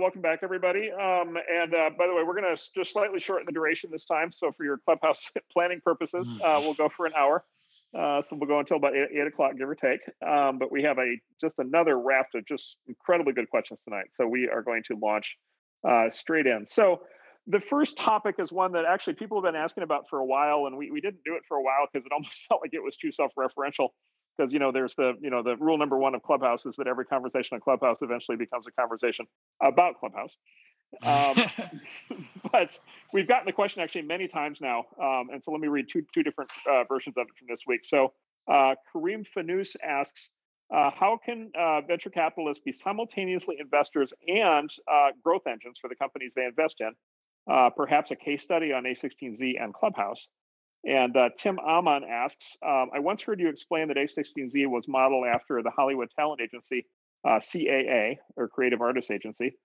welcome back, everybody. Um, and uh, by the way, we're going to just slightly shorten the duration this time. So for your clubhouse planning purposes, uh, we'll go for an hour. Uh, so we'll go until about eight, eight o'clock, give or take. Um, but we have a just another raft of just incredibly good questions tonight. So we are going to launch uh, straight in. So the first topic is one that actually people have been asking about for a while, and we, we didn't do it for a while because it almost felt like it was too self-referential. Because you know, there's the you know the rule number one of Clubhouse is that every conversation on Clubhouse eventually becomes a conversation about Clubhouse. Um, but we've gotten the question actually many times now, um, and so let me read two two different uh, versions of it from this week. So uh, Kareem Fanous asks, uh, how can uh, venture capitalists be simultaneously investors and uh, growth engines for the companies they invest in? uh, perhaps a case study on A16Z and Clubhouse. And uh, Tim Amon asks, um, I once heard you explain that A16Z was modeled after the Hollywood talent agency, uh, CAA, or Creative Artists Agency.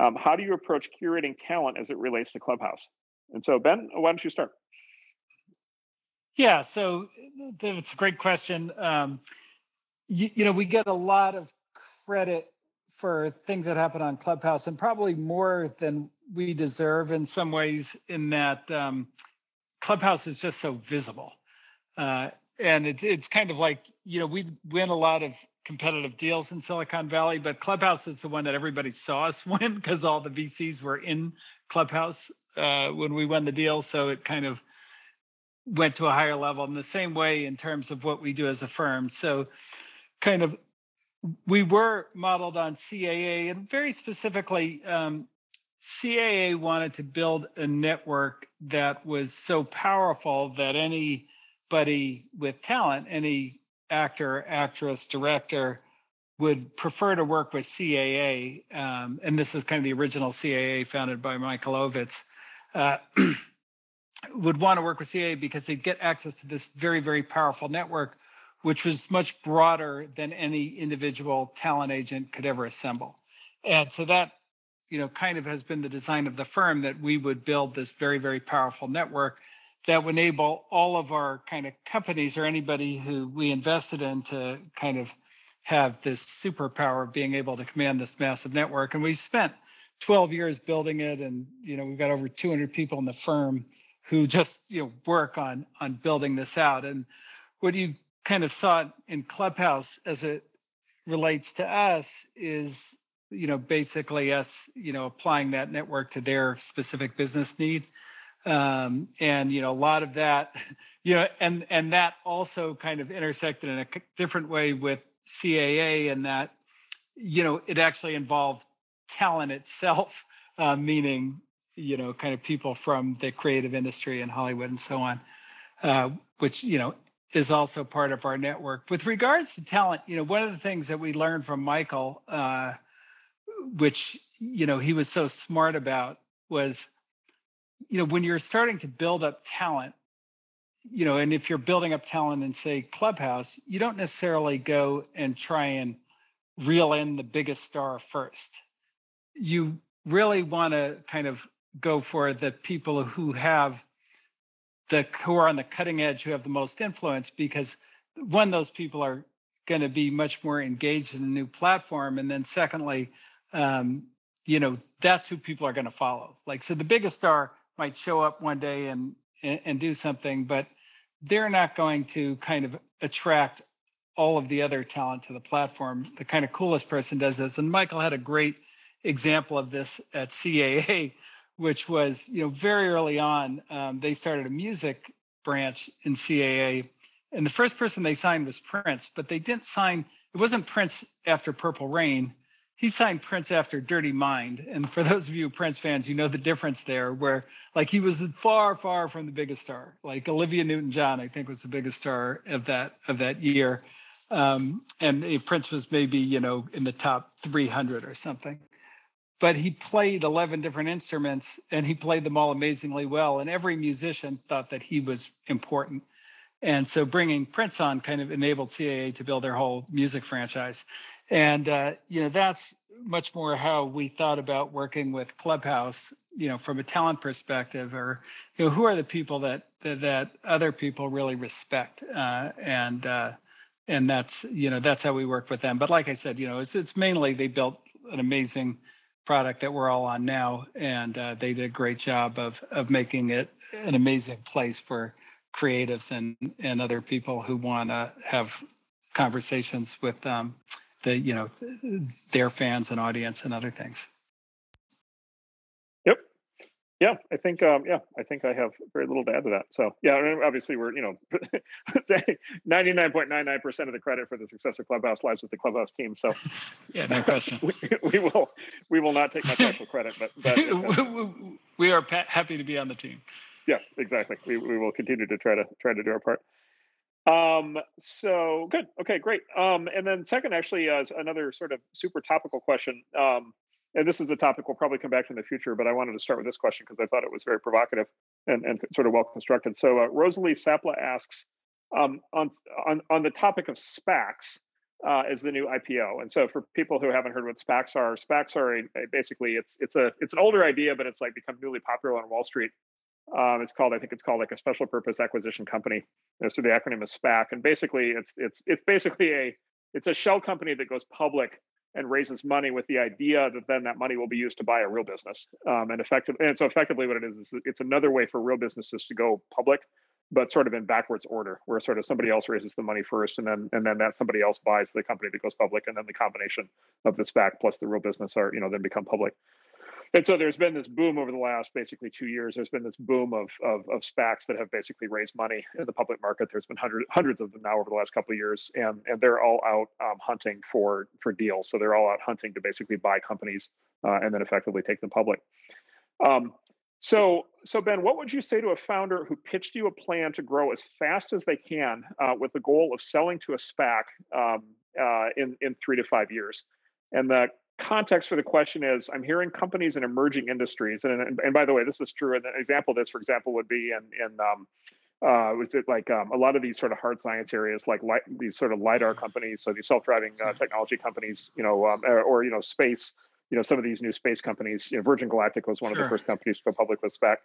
Um, how do you approach curating talent as it relates to Clubhouse? And so, Ben, why don't you start? Yeah, so it's a great question. Um, you, you know, we get a lot of credit for things that happen on Clubhouse, and probably more than we deserve in some ways. In that um, Clubhouse is just so visible, uh, and it's it's kind of like you know we win a lot of competitive deals in Silicon Valley, but Clubhouse is the one that everybody saw us win because all the VCs were in Clubhouse uh, when we won the deal. So it kind of went to a higher level in the same way in terms of what we do as a firm. So kind of we were modeled on CAA, and very specifically, um, CAA wanted to build a network that was so powerful that anybody with talent, any actor, actress, director, would prefer to work with CAA. Um, and this is kind of the original CAA founded by Michael Ovitz. Uh, would want to work with CAA because they'd get access to this very, very powerful network which was much broader than any individual talent agent could ever assemble. And so that, you know, kind of has been the design of the firm that we would build this very, very powerful network that would enable all of our kind of companies or anybody who we invested in to kind of have this superpower of being able to command this massive network. And we spent 12 years building it, and you know we've got over 200 people in the firm who just you know work on on building this out. And what you kind of saw in Clubhouse as it relates to us is, you know, basically us, you know, applying that network to their specific business need. Um, and you know, a lot of that, you know, and and that also kind of intersected in a different way with CAA, and that, you know, it actually involved talent itself, uh, meaning, you know, kind of people from the creative industry and Hollywood and so on, uh, which you know is also part of our network. With regards to talent, you know, one of the things that we learned from Michael, uh, which you know he was so smart about, was, you know, when you're starting to build up talent, you know, and if you're building up talent in say Clubhouse, you don't necessarily go and try and reel in the biggest star first. You really want to kind of go for the people who have the who are on the cutting edge who have the most influence because one those people are going to be much more engaged in a new platform and then secondly um, you know that's who people are going to follow. Like so the biggest star might show up one day and, and and do something but they're not going to kind of attract all of the other talent to the platform. The kind of coolest person does this and michael had a great example of this at caa which was you know very early on um, they started a music branch in caa and the first person they signed was prince but they didn't sign it wasn't prince after purple rain he signed prince after dirty mind. And for those of you prince fans you know the difference there where like he was far far from the biggest star. Like olivia newton-john i think was the biggest star of that of that year. Um, and prince was maybe you know in the top 300 or something. But he played 11 different instruments and he played them all amazingly well. And every musician thought that he was important. And so bringing prince on kind of enabled caa to build their whole music franchise and uh, you know that's much more how we thought about working with clubhouse you know from a talent perspective or you know who are the people that that, that other people really respect uh, and uh, and that's you know that's how we work with them. But like i said you know it's, it's mainly they built an amazing product that we're all on now, and uh, they did a great job of of making it an amazing place for creatives and and other people who want to have conversations with um, the you know their fans and audience and other things. Yep. Yeah, I think um, yeah, I think I have very little to add to that. So yeah, obviously we're you know ninety nine point nine nine percent of the credit for the success of Clubhouse lies with the Clubhouse team. So yeah, no question. we, we, will we will not take much actual credit, but, but we are happy to be on the team. Yes, exactly. We we will continue to try to try to do our part. Um, so good. Okay, great. Um, and then second, actually, uh, another sort of super topical question. Um, and this is a topic we'll probably come back to in the future, but I wanted to start with this question because I thought it was very provocative and, and sort of well constructed. So uh, Rosalie Sapla asks um, on, on on the topic of SPACs uh, as the new IPO. And so for people who haven't heard what SPACs are, SPACs are a, a basically it's it's a it's an older idea, but it's like become newly popular on Wall Street. Um, it's called I think it's called like a special purpose acquisition company. So the acronym is SPAC, and basically it's it's it's basically a it's a shell company that goes public and raises money with the idea that then that money will be used to buy a real business. Um, and effective, and so effectively, what it is is it's another way for real businesses to go public, but sort of in backwards order, where sort of somebody else raises the money first, and then and then that somebody else buys the company that goes public, and then the combination of the SPAC plus the real business are you know then become public and so there's been this boom over the last basically two years. There's been this boom of, of, of SPACs that have basically raised money in the public market. There's been hundreds hundreds of them now over the last couple of years, and and they're all out um, hunting for for deals. So they're all out hunting to basically buy companies uh, and then effectively take them public. Um, so so Ben, what would you say to a founder who pitched you a plan to grow as fast as they can uh, with the goal of selling to a SPAC um, uh, in in three to five years? And the context for the question is i'm hearing companies in emerging industries and, and, and by the way this is true and an example of this for example would be in in um, uh, was it like um, a lot of these sort of hard science areas, like light, these sort of lidar companies, so these self-driving uh, technology companies, you know, um, or, or, you know, space, you know, some of these new space companies. You know, Virgin Galactic was one sure. of the first companies to go public with SPAC.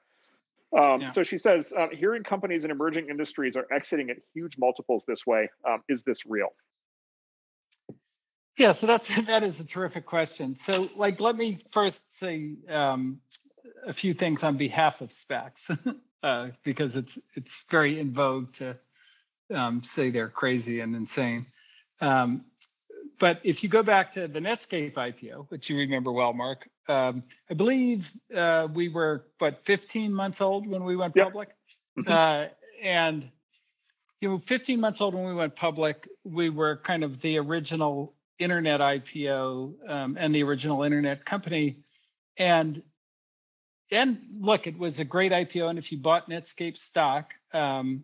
Um, yeah. So she says, uh, hearing companies in emerging industries are exiting at huge multiples this way. Um, is this real? Yeah, so that's that is a terrific question. So, like, let me first say um, a few things on behalf of SPACs uh, because it's it's very in vogue to um, say they're crazy and insane. Um, but if you go back to the Netscape IPO, which you remember well, Marc, um, I believe uh, we were but 15 months old when we went yep. public, mm-hmm. uh, and you know, 15 months old when we went public, we were kind of the original internet IPO um, and the original internet company. And and look, it was a great IPO. And if you bought Netscape stock um,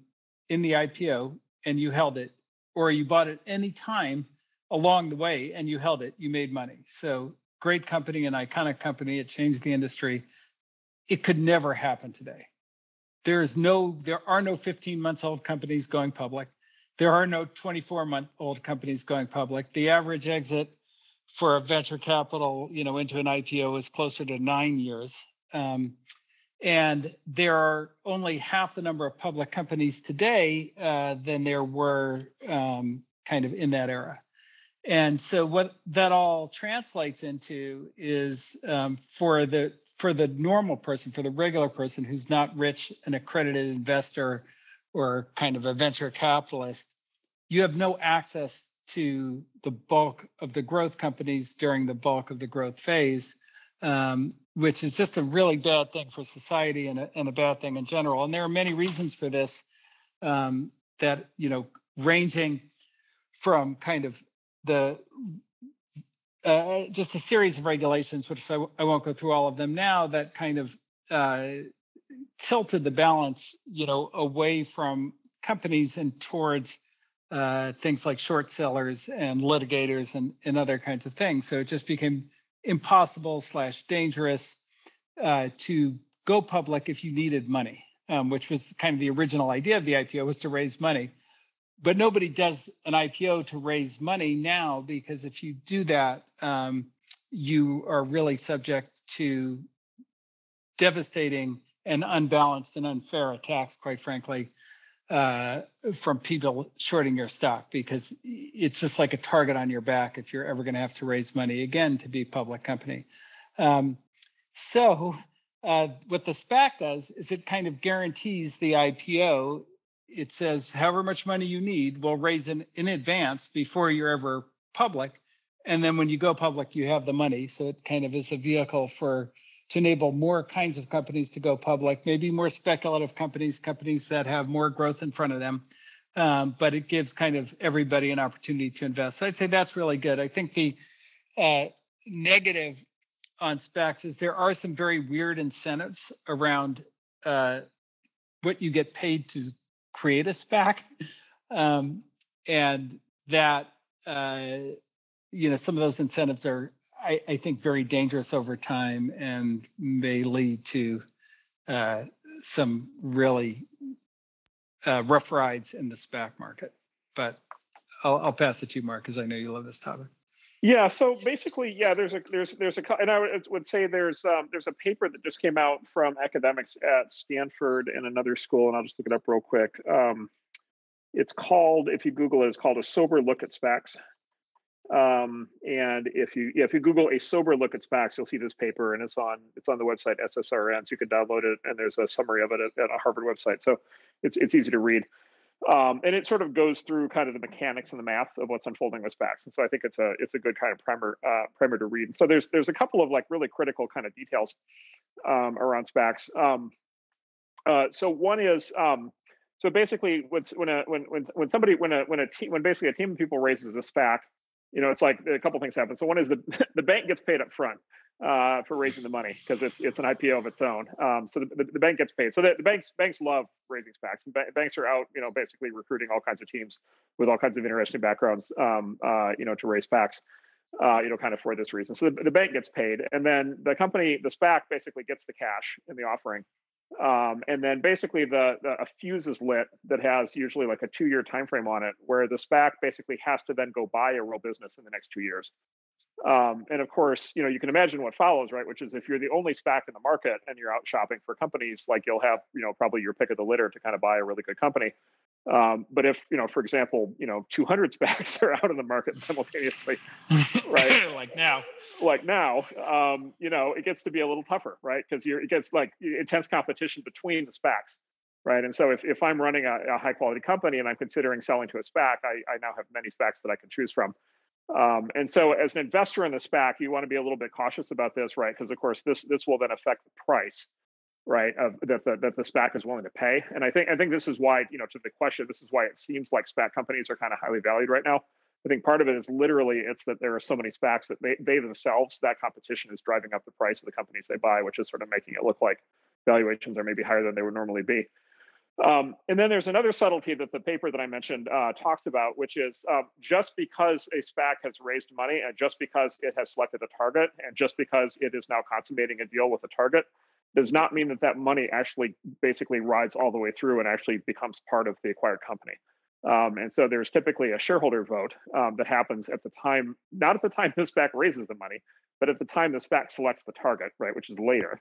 in the IPO and you held it, or you bought it any time along the way and you held it, you made money. So great company, an iconic company. It changed the industry. It could never happen today. There is no, there are no 15 months old companies going public. There are no 24 month old companies going public. The average exit for a venture capital, you know, into an IPO is closer to nine years. Um, and there are only half the number of public companies today uh, than there were um, kind of in that era. And so what that all translates into is um, for the for the normal person, for the regular person who's not rich, an accredited investor, or kind of a venture capitalist, you have no access to the bulk of the growth companies during the bulk of the growth phase, um, which is just a really bad thing for society and a, and a bad thing in general. And there are many reasons for this um, that, you know, ranging from kind of the uh, just a series of regulations, which I, I, won't go through all of them now, that kind of uh, tilted the balance, you know, away from companies and towards uh, things like short sellers and litigators and, and other kinds of things. So it just became impossible slash dangerous uh, to go public if you needed money, um, which was kind of the original idea of the IPO was to raise money. But nobody does an IPO to raise money now because if you do that, um, you are really subject to devastating and unbalanced and unfair attacks, quite frankly, uh, from people shorting your stock because it's just like a target on your back if you're ever going to have to raise money again to be a public company. Um, so uh, what the SPAC does is it kind of guarantees the IPO. It says however much money you need, we'll raise in, in advance before you're ever public. And then when you go public, you have the money. So it kind of is a vehicle for to enable more kinds of companies to go public, maybe more speculative companies, companies that have more growth in front of them. Um, but it gives kind of everybody an opportunity to invest. So I'd say that's really good. I think the uh, negative on SPACs is there are some very weird incentives around uh, what you get paid to create a SPAC. Um, and that, uh, you know, some of those incentives are, I, I, think, very dangerous over time and may lead to uh, some really uh, rough rides in the SPAC market. But I'll, I'll pass it to you, Marc, because I know you love this topic. Yeah. So basically, yeah, there's a there's there's a and I would say there's um, there's a paper that just came out from academics at Stanford and another school, and I'll just look it up real quick. Um, it's called, if you Google it, it's called a sober look at SPACs. Um, and if you if you Google a sober look at SPACs, you'll see this paper, and it's on it's on the website SSRN, so you can download it, and there's a summary of it at, at a Harvard website, so it's it's easy to read. Um, and it sort of goes through kind of the mechanics and the math of what's unfolding with SPACs. And so I think it's a it's a good kind of primer uh, primer to read. And so there's there's a couple of like really critical kind of details um, around SPACs. Um, uh, so one is um, so basically when a when when when somebody when a when a team when basically a team of people raises a SPAC, you know it's like a couple things happen. So one is the the bank gets paid up front uh, for raising the money because it's it's an IPO of its own. Um, so the, the, the, bank gets paid. So the, the, banks banks love raising SPACs, and ba- banks are out, you know, basically recruiting all kinds of teams with all kinds of interesting backgrounds, um, uh, you know, to raise SPACs. Uh, you know, kind of for this reason. So the, the bank gets paid, and then the company, the SPAC, basically gets the cash in the offering, um, and then basically the, the a fuse is lit that has usually like a two year time frame on it, where the SPAC basically has to then go buy a real business in the next two years. Um, and of course, you know, you can imagine what follows, right? Which is if you're the only SPAC in the market and you're out shopping for companies, like you'll have, you know, probably your pick of the litter to kind of buy a really good company. Um, but if, you know, for example, you know, 200 SPACs are out in the market simultaneously, right? like now, like now, um, you know, it gets to be a little tougher, right? Because you're, it gets like intense competition between the SPACs, right? And so if, if I'm running a, a high quality company and I'm considering selling to a SPAC, I, I now have many SPACs that I can choose from. Um, and so, as an investor in the SPAC, you want to be a little bit cautious about this, right? Because of course, this this will then affect the price, right, of that the, that the SPAC is willing to pay. And I think I think this is why, you know, to the question, this is why it seems like SPAC companies are kind of highly valued right now. I think part of it is literally it's that there are so many SPACs that they, they themselves that competition is driving up the price of the companies they buy, which is sort of making it look like valuations are maybe higher than they would normally be. Um, and then there's another subtlety that the paper that I mentioned uh, talks about, which is uh, just because a SPAC has raised money and just because it has selected a target and just because it is now consummating a deal with a target does not mean that that money actually basically rides all the way through and actually becomes part of the acquired company. Um, and so there's typically a shareholder vote um, that happens at the time, not at the time the SPAC raises the money, but at the time the SPAC selects the target, right, which is later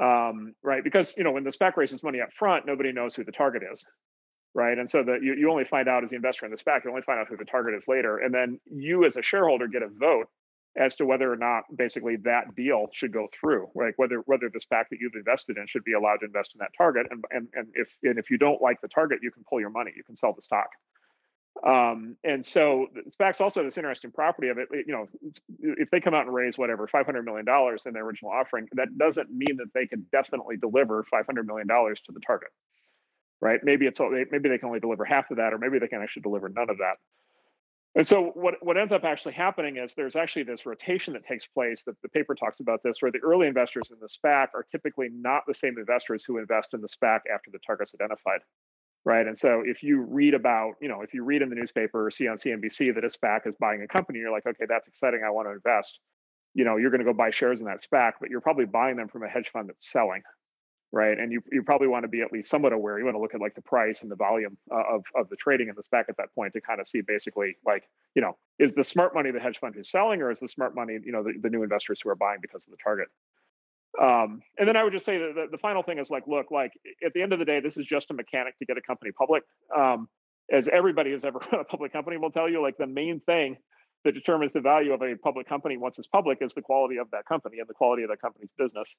um, right? Because you know when the SPAC raises money up front, nobody knows who the target is, right? And so that you, you only find out as the investor in the SPAC, you only find out who the target is later, and then you as a shareholder get a vote as to whether or not basically that deal should go through, like Whether whether the SPAC that you've invested in should be allowed to invest in that target, and and and if and if you don't like the target, you can pull your money, you can sell the stock. Um, and so SPACs also have this interesting property of it. You know, if they come out and raise whatever five hundred million dollars in their original offering, that doesn't mean that they can definitely deliver five hundred million dollars to the target, right? Maybe it's maybe they can only deliver half of that, or maybe they can actually deliver none of that. And so what, what ends up actually happening is there's actually this rotation that takes place that the paper talks about this, where the early investors in the SPAC are typically not the same investors who invest in the SPAC after the target's identified right? And so if you read about, you know, if you read in the newspaper or see on CNBC that a SPAC is buying a company, you're like, okay, that's exciting. I want to invest. You know, you're going to go buy shares in that SPAC, but you're probably buying them from a hedge fund that's selling, right? And you you probably want to be at least somewhat aware. You want to look at like the price and the volume uh, of of the trading in the SPAC at that point to kind of see basically like, you know, is the smart money the hedge fund who's selling, or is the smart money, you know, the, the new investors who are buying because of the target? Um, and then I would just say that the, the, final thing is like, look, like at the end of the day, this is just a mechanic to get a company public. Um, as everybody who's ever run a public company will tell you, like the main thing that determines the value of a public company once it's public is the quality of that company and the quality of that company's business.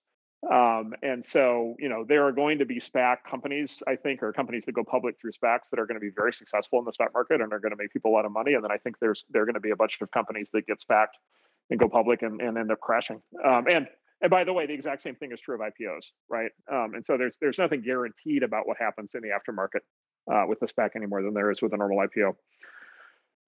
Um, and so, you know, there are going to be SPAC companies, I think, or companies that go public through SPACs that are going to be very successful in the stock market and are going to make people a lot of money. And then I think there's there are going to be a bunch of companies that get SPACed and go public and, and end up crashing. Um, and and by the way, the exact same thing is true of IPOs, right? Um, and so there's there's nothing guaranteed about what happens in the aftermarket uh, with the SPAC any more than there is with a normal IPO.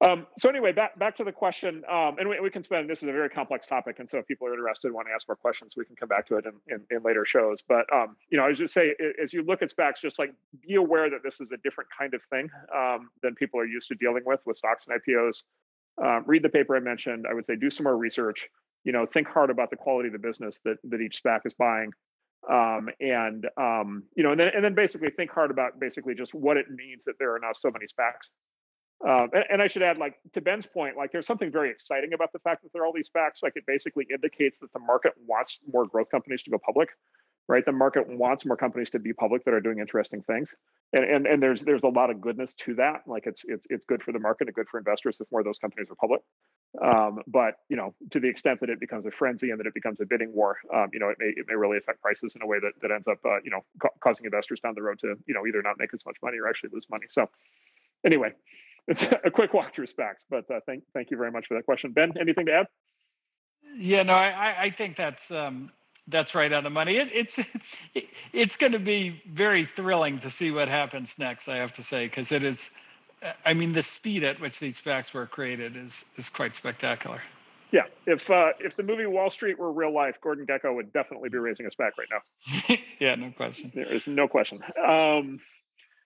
Um, so anyway, back back to the question, um, and we, we, can spend. This is a very complex topic, and so if people are interested, want to ask more questions, we can come back to it in, in, in later shows. But um, you know, I just say, as you look at SPACs, just like be aware that this is a different kind of thing um, than people are used to dealing with with stocks and IPOs. Um, read the paper I mentioned. I would say do some more research. You know, think hard about the quality of the business that that each SPAC is buying. Um, and you know, and then and then basically think hard about basically just what it means that there are now so many SPACs um, and, and, I should add, like to Ben's point, like there's something very exciting about the fact that there are all these SPACs. Like it basically indicates that the market wants more growth companies to go public, right? The market wants more companies to be public that are doing interesting things, and and and there's there's a lot of goodness to that. Like it's it's it's good for the market and good for investors if more of those companies are public. Um, but you know, to the extent that it becomes a frenzy and that it becomes a bidding war, um, you know, it may it may really affect prices in a way that that ends up uh, you know ca- causing investors down the road to you know either not make as much money or actually lose money. So anyway it's a quick walkthrough SPACs, but uh, thank thank you very much for that question, Ben. Anything to add? Yeah, no, I I think that's um, that's right on the money. It, it's it's going to be very thrilling to see what happens next. I have to say because it is. I mean, the speed at which these SPACs were created is is quite spectacular. Yeah, if uh, if the movie Wall Street were real life, Gordon Gekko would definitely be raising a SPAC right now. yeah, no question. There is no question. Um,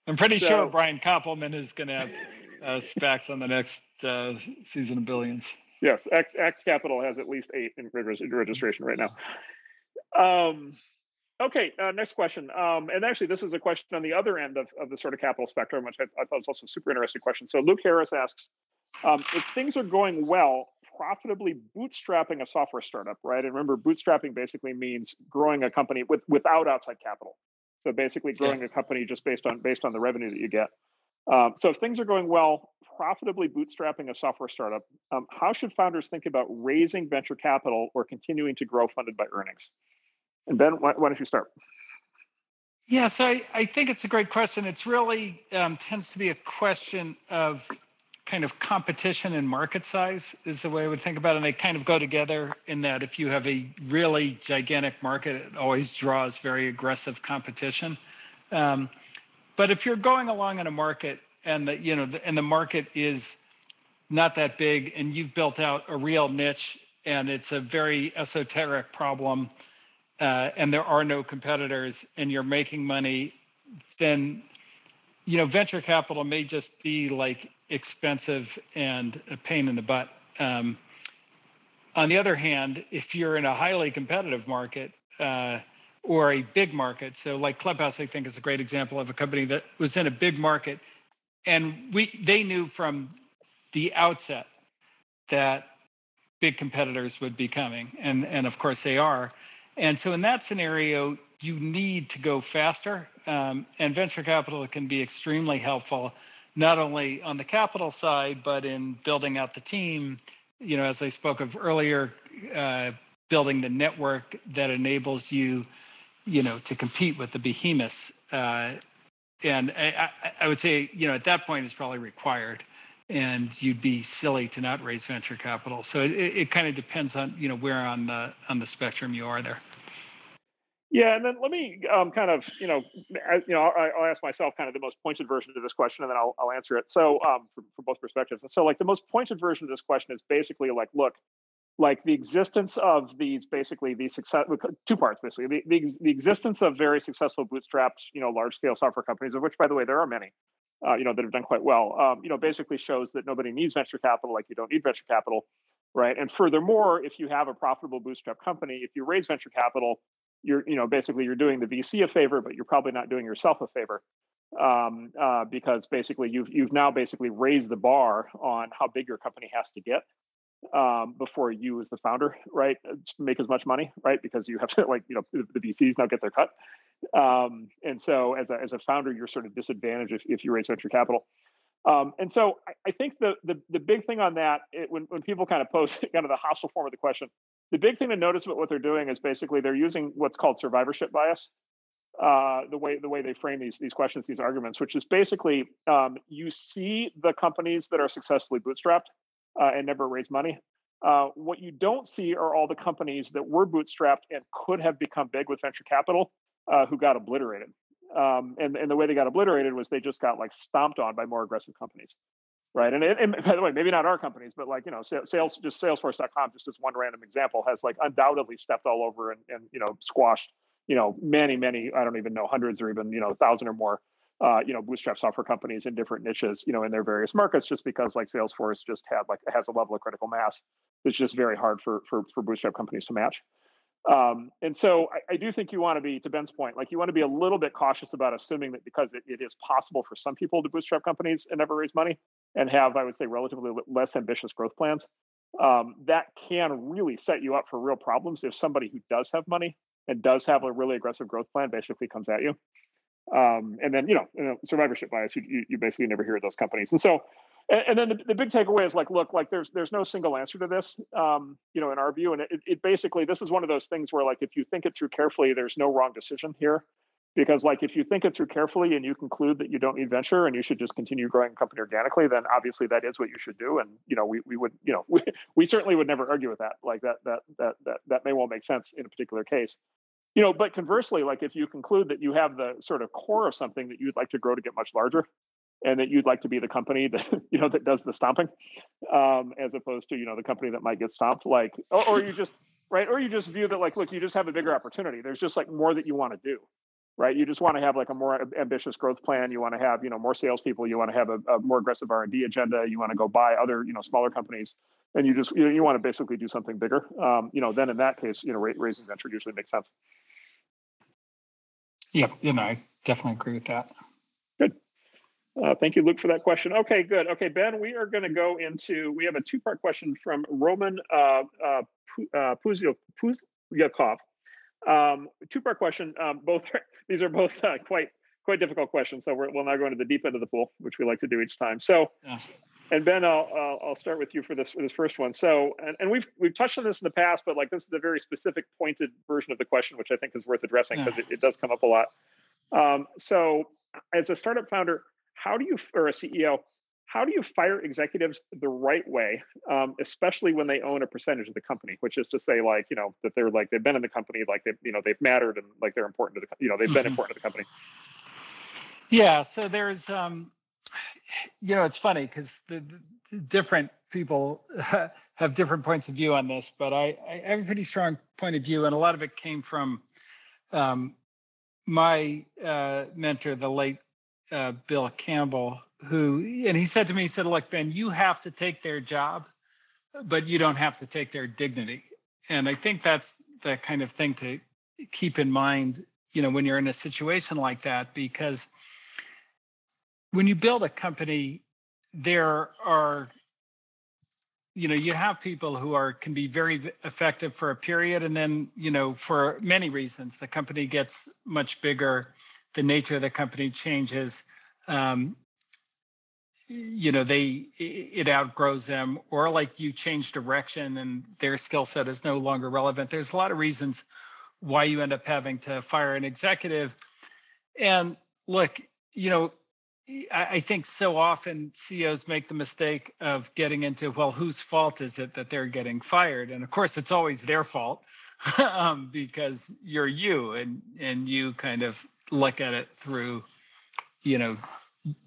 I'm pretty so, sure Brian Koppelman is going to have uh, SPACs on the next uh, season of Billions. Yes, X X Capital has at least eight in registration right now. Um, okay, uh, next question. Um, and actually, this is a question on the other end of, of the sort of capital spectrum, which I, I thought was also a super interesting question. So Luke Harris asks, um, if things are going well, profitably bootstrapping a software startup, right? And remember, bootstrapping basically means growing a company with without outside capital. So basically, growing yeah. a company just based on based on the revenue that you get. Um, so if things are going well, profitably bootstrapping a software startup, um, how should founders think about raising venture capital or continuing to grow funded by earnings? And Ben, why, why don't you start? Yeah, so I, I, think it's a great question. It's really um, tends to be a question of kind of competition and market size is the way I would think about it. And they kind of go together in that if you have a really gigantic market, it always draws very aggressive competition. Um, but if you're going along in a market and the you know the, and the market is not that big and you've built out a real niche and it's a very esoteric problem uh, and there are no competitors and you're making money then you know venture capital may just be like expensive and a pain in the butt. Um, on the other hand if you're in a highly competitive market uh, or a big market. So like Clubhouse, I think is a great example of a company that was in a big market, and we they knew from the outset that big competitors would be coming, and and of course they are. And so in that scenario, you need to go faster, um, and venture capital can be extremely helpful, not only on the capital side but in building out the team. You know, as I spoke of earlier. Uh, building the network that enables you you know, to compete with the behemoths. Uh, and I, I, would say, you know, at that point, it's probably required, and you'd be silly to not raise venture capital. So it, it kind of depends on, you know, where on the on the spectrum you are there. Yeah, and then let me um, kind of, you know, I, you know, I, will ask myself kind of the most pointed version of this question, and then I'll, I'll answer it. So, um, from, from both perspectives, and so like the most pointed version of this question is basically like, look, like the existence of these basically these success two parts basically. The, the, the, existence of very successful bootstrapped you know large scale software companies of which by the way there are many uh, you know that have done quite well um, you know basically shows that nobody needs venture capital like you don't need venture capital right? And furthermore if you have a profitable bootstrap company if you raise venture capital you're you know basically you're doing the vc a favor but you're probably not doing yourself a favor um, uh, because basically you've you've now basically raised the bar on how big your company has to get um, before you as the founder, right, uh, make as much money, right, because you have to like you know the, VCs now get their cut, um, and so as a as a founder, you're sort of disadvantaged if, if you raise venture capital. Um, and so I, I, think the, the the big thing on that, it, when when people kind of pose kind of the hostile form of the question, the big thing to notice about what they're doing is basically they're using what's called survivorship bias. Uh, the way the way they frame these these questions, these arguments, which is basically um, you see the companies that are successfully bootstrapped uh, and never raise money. Uh, what you don't see are all the companies that were bootstrapped and could have become big with venture capital, uh, who got obliterated. Um, and and the way they got obliterated was they just got like stomped on by more aggressive companies right? And, and by the way, maybe not our companies, but like you know, sales just Salesforce.com, just as one random example, has like undoubtedly stepped all over and and you know squashed you know many many I don't even know hundreds or even you know thousand or more uh, you know bootstrap software companies in different niches you know in their various markets just because like Salesforce just had like has a level of critical mass that's just very hard for for for bootstrap companies to match. Um, and so I, I, do think you want to be, to Ben's point, like you want to be a little bit cautious about assuming that because it, it is possible for some people to bootstrap companies and never raise money and have, I would say, relatively less ambitious growth plans. Um, that can really set you up for real problems if somebody who does have money and does have a really aggressive growth plan basically comes at you. Um, and then, you know, you know survivorship bias, you, you, basically never hear those companies. And so and, and then the, the, big takeaway is like, look, like there's there's no single answer to this, um, you know, in our view. And it, it basically this is one of those things where like if you think it through carefully, there's no wrong decision here. Because like if you think it through carefully and you conclude that you don't need venture and you should just continue growing a company organically, then obviously that is what you should do. And you know, we, we would, you know, we, we certainly would never argue with that. Like that that that that that may well make sense in a particular case you know but conversely like if you conclude that you have the sort of core of something that you'd like to grow to get much larger and that you'd like to be the company that you know that does the stomping um, as opposed to you know the company that might get stomped like or, or, you just right or you just view that like look you just have a bigger opportunity. There's just like more that you want to do right? You just want to have like a more ambitious growth plan. You want to have you know more salespeople. You want to have a, a more aggressive r&d agenda. You want to go buy other you know smaller companies. And you just you, you want to basically do something bigger. Um, you know then in that case you know raising venture usually makes sense yeah you know i definitely agree with that Good. uh, thank you, Luke, for that question. Okay, good. Okay, Ben, we are going to go into, we have a two-part question from Roman uh, uh, uh Puzyakov. Um, two-part question. Um, both these are both uh, quite quite difficult questions. So we will now go into the deep end of the pool, which we like to do each time. So, yeah. And Ben, I'll, I'll, I'll start with you for this for this first one. So, and, and we've we've touched on this in the past, but like this is a very specific, pointed version of the question, which I think is worth addressing because yeah. it, it does come up a lot. Um, so, as a startup founder, how do you or a ceo how do you fire executives the right way um, especially when they own a percentage of the company which is to say like you know that they're like they've been in the company like they've you know they've mattered and like they're important to the you know they've been important to the company yeah so there's um you know it's funny because the, the, different people have different points of view on this but I, I have a pretty strong point of view and a lot of it came from um, my uh, mentor the late uh, Bill Campbell, who, and he said to me, he said, Look, Ben, you have to take their job, but you don't have to take their dignity. And I think that's the kind of thing to keep in mind, you know, when you're in a situation like that, because when you build a company, there are you know you have people who are can be very effective for a period and then you know for many reasons the company gets much bigger the nature of the company changes um, you know they it outgrows them or like you change direction and their skill set is no longer relevant. There's a lot of reasons why you end up having to fire an executive. And look you know I think so often CEOs make the mistake of getting into, well, whose fault is it that they're getting fired? And of course, it's always their fault um, because you're you and and you kind of look at it through, you know,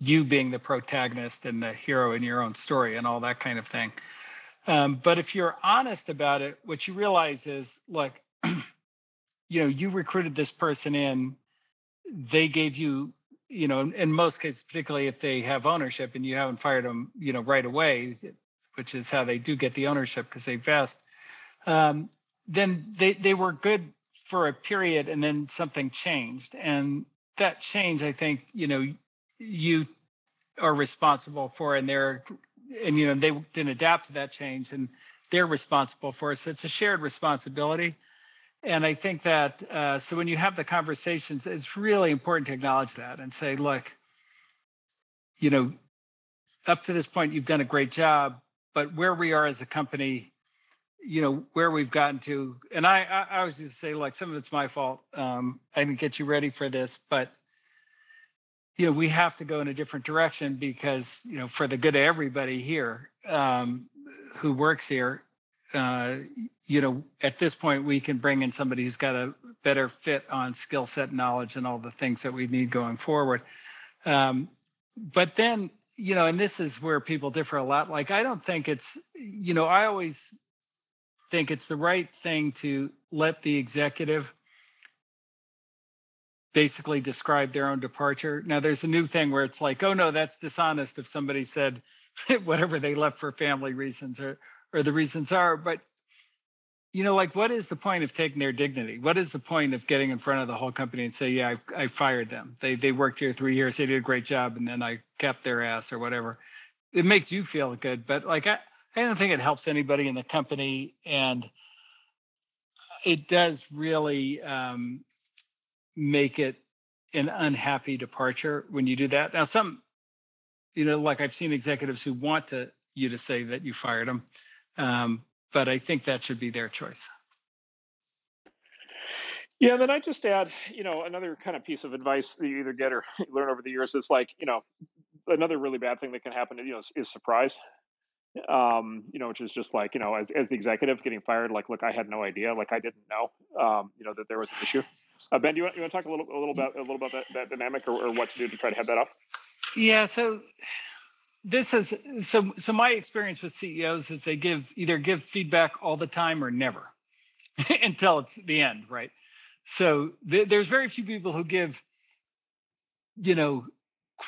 you being the protagonist and the hero in your own story and all that kind of thing. Um, but if you're honest about it, what you realize is, look, you know, you recruited this person in, they gave you, you know, in most cases, particularly if they have ownership and you haven't fired them, you know, right away, which is how they do get the ownership because they vest. Um, then they they were good for a period and then something changed and that change i think you know you are responsible for and they're and you know they didn't adapt to that change and they're responsible for it so it's a shared responsibility and i think that uh, so when you have the conversations it's really important to acknowledge that and say look you know up to this point, you've done a great job, but where we are as a company, you know, where we've gotten to, and I, I, I was just say, like, some of it's my fault. Um, I didn't get you ready for this, but you know, we have to go in a different direction because, you know, for the good of everybody here um, who works here, uh, you know, at this point, we can bring in somebody who's got a better fit on skill set, knowledge, and all the things that we need going forward. Um, but then, you know, and this is where people differ a lot. Like, I don't think it's, you know, I always think it's the right thing to let the executive basically describe their own departure. Now, there's a new thing where it's like, oh no, that's dishonest if somebody said whatever they left for family reasons or or the reasons are. But you know, like, what is the point of taking their dignity? What is the point of getting in front of the whole company and say, yeah, I, I fired them. They they worked here three years, they did a great job, and then I kept their ass or whatever. It makes you feel good, but like I, I don't think it helps anybody in the company, and it does really um, make it an unhappy departure when you do that. Now, some, you know, like I've seen executives who want to you to say that you fired them, um, but I think that should be their choice. Yeah, then I just add, you know, another kind of piece of advice that you either get or learn over the years is like, you know, another really bad thing that can happen, you know, is, is surprise. Um, you know, which is just like, you know, as as the executive getting fired, like, look, I had no idea, like, I didn't know, um, you know, that there was an issue. Uh, ben, do you want, you want to talk a little a little about a little about that, that dynamic or, or what to do to try to head that off? Yeah. So this is so so my experience with CEOs is they give either give feedback all the time or never until it's the end, right? So th- there's very few people who give you know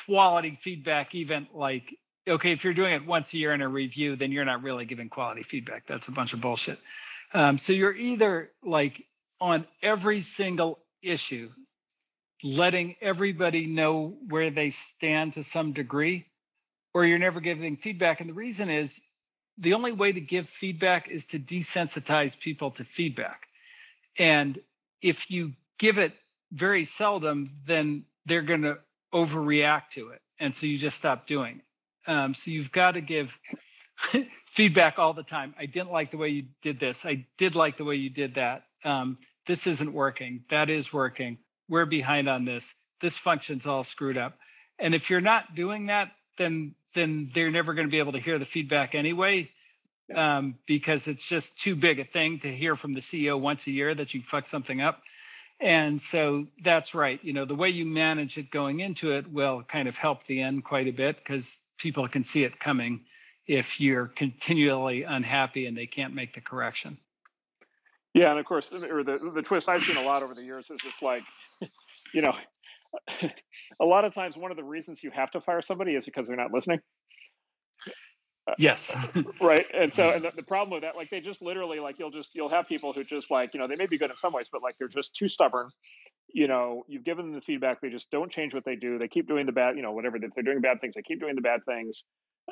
quality feedback even like okay if you're doing it once a year in a review then you're not really giving quality feedback that's a bunch of bullshit um, so you're either like on every single issue letting everybody know where they stand to some degree or you're never giving feedback. And the reason is the only way to give feedback is to desensitize people to feedback. And if you give it very seldom, then they're going to overreact to it. And so you just stop doing it. Um, so you've got to give feedback all the time. I didn't like the way you did this. I did like the way you did that. Um, this isn't working. That is working. We're behind on this. This function's all screwed up. And if you're not doing that, then then they're never going to be able to hear the feedback anyway um, because it's just too big a thing to hear from the CEO once a year that you fuck something up. And so that's right. You know, the way you manage it going into it will kind of help the end quite a bit because people can see it coming if you're continually unhappy and they can't make the correction. Yeah, and of course, or the the twist I've seen a lot over the years is just like, you know, a lot of times one of the reasons you have to fire somebody is because they're not listening. Yes. right. And so, and the, the, problem with that, like they just literally, like you'll just, you'll have people who just like, you know, they may be good in some ways, but like they're just too stubborn. You know, you've given them the feedback. They just don't change what they do. They keep doing the bad, you know, whatever. If they're doing bad things, they keep doing the bad things.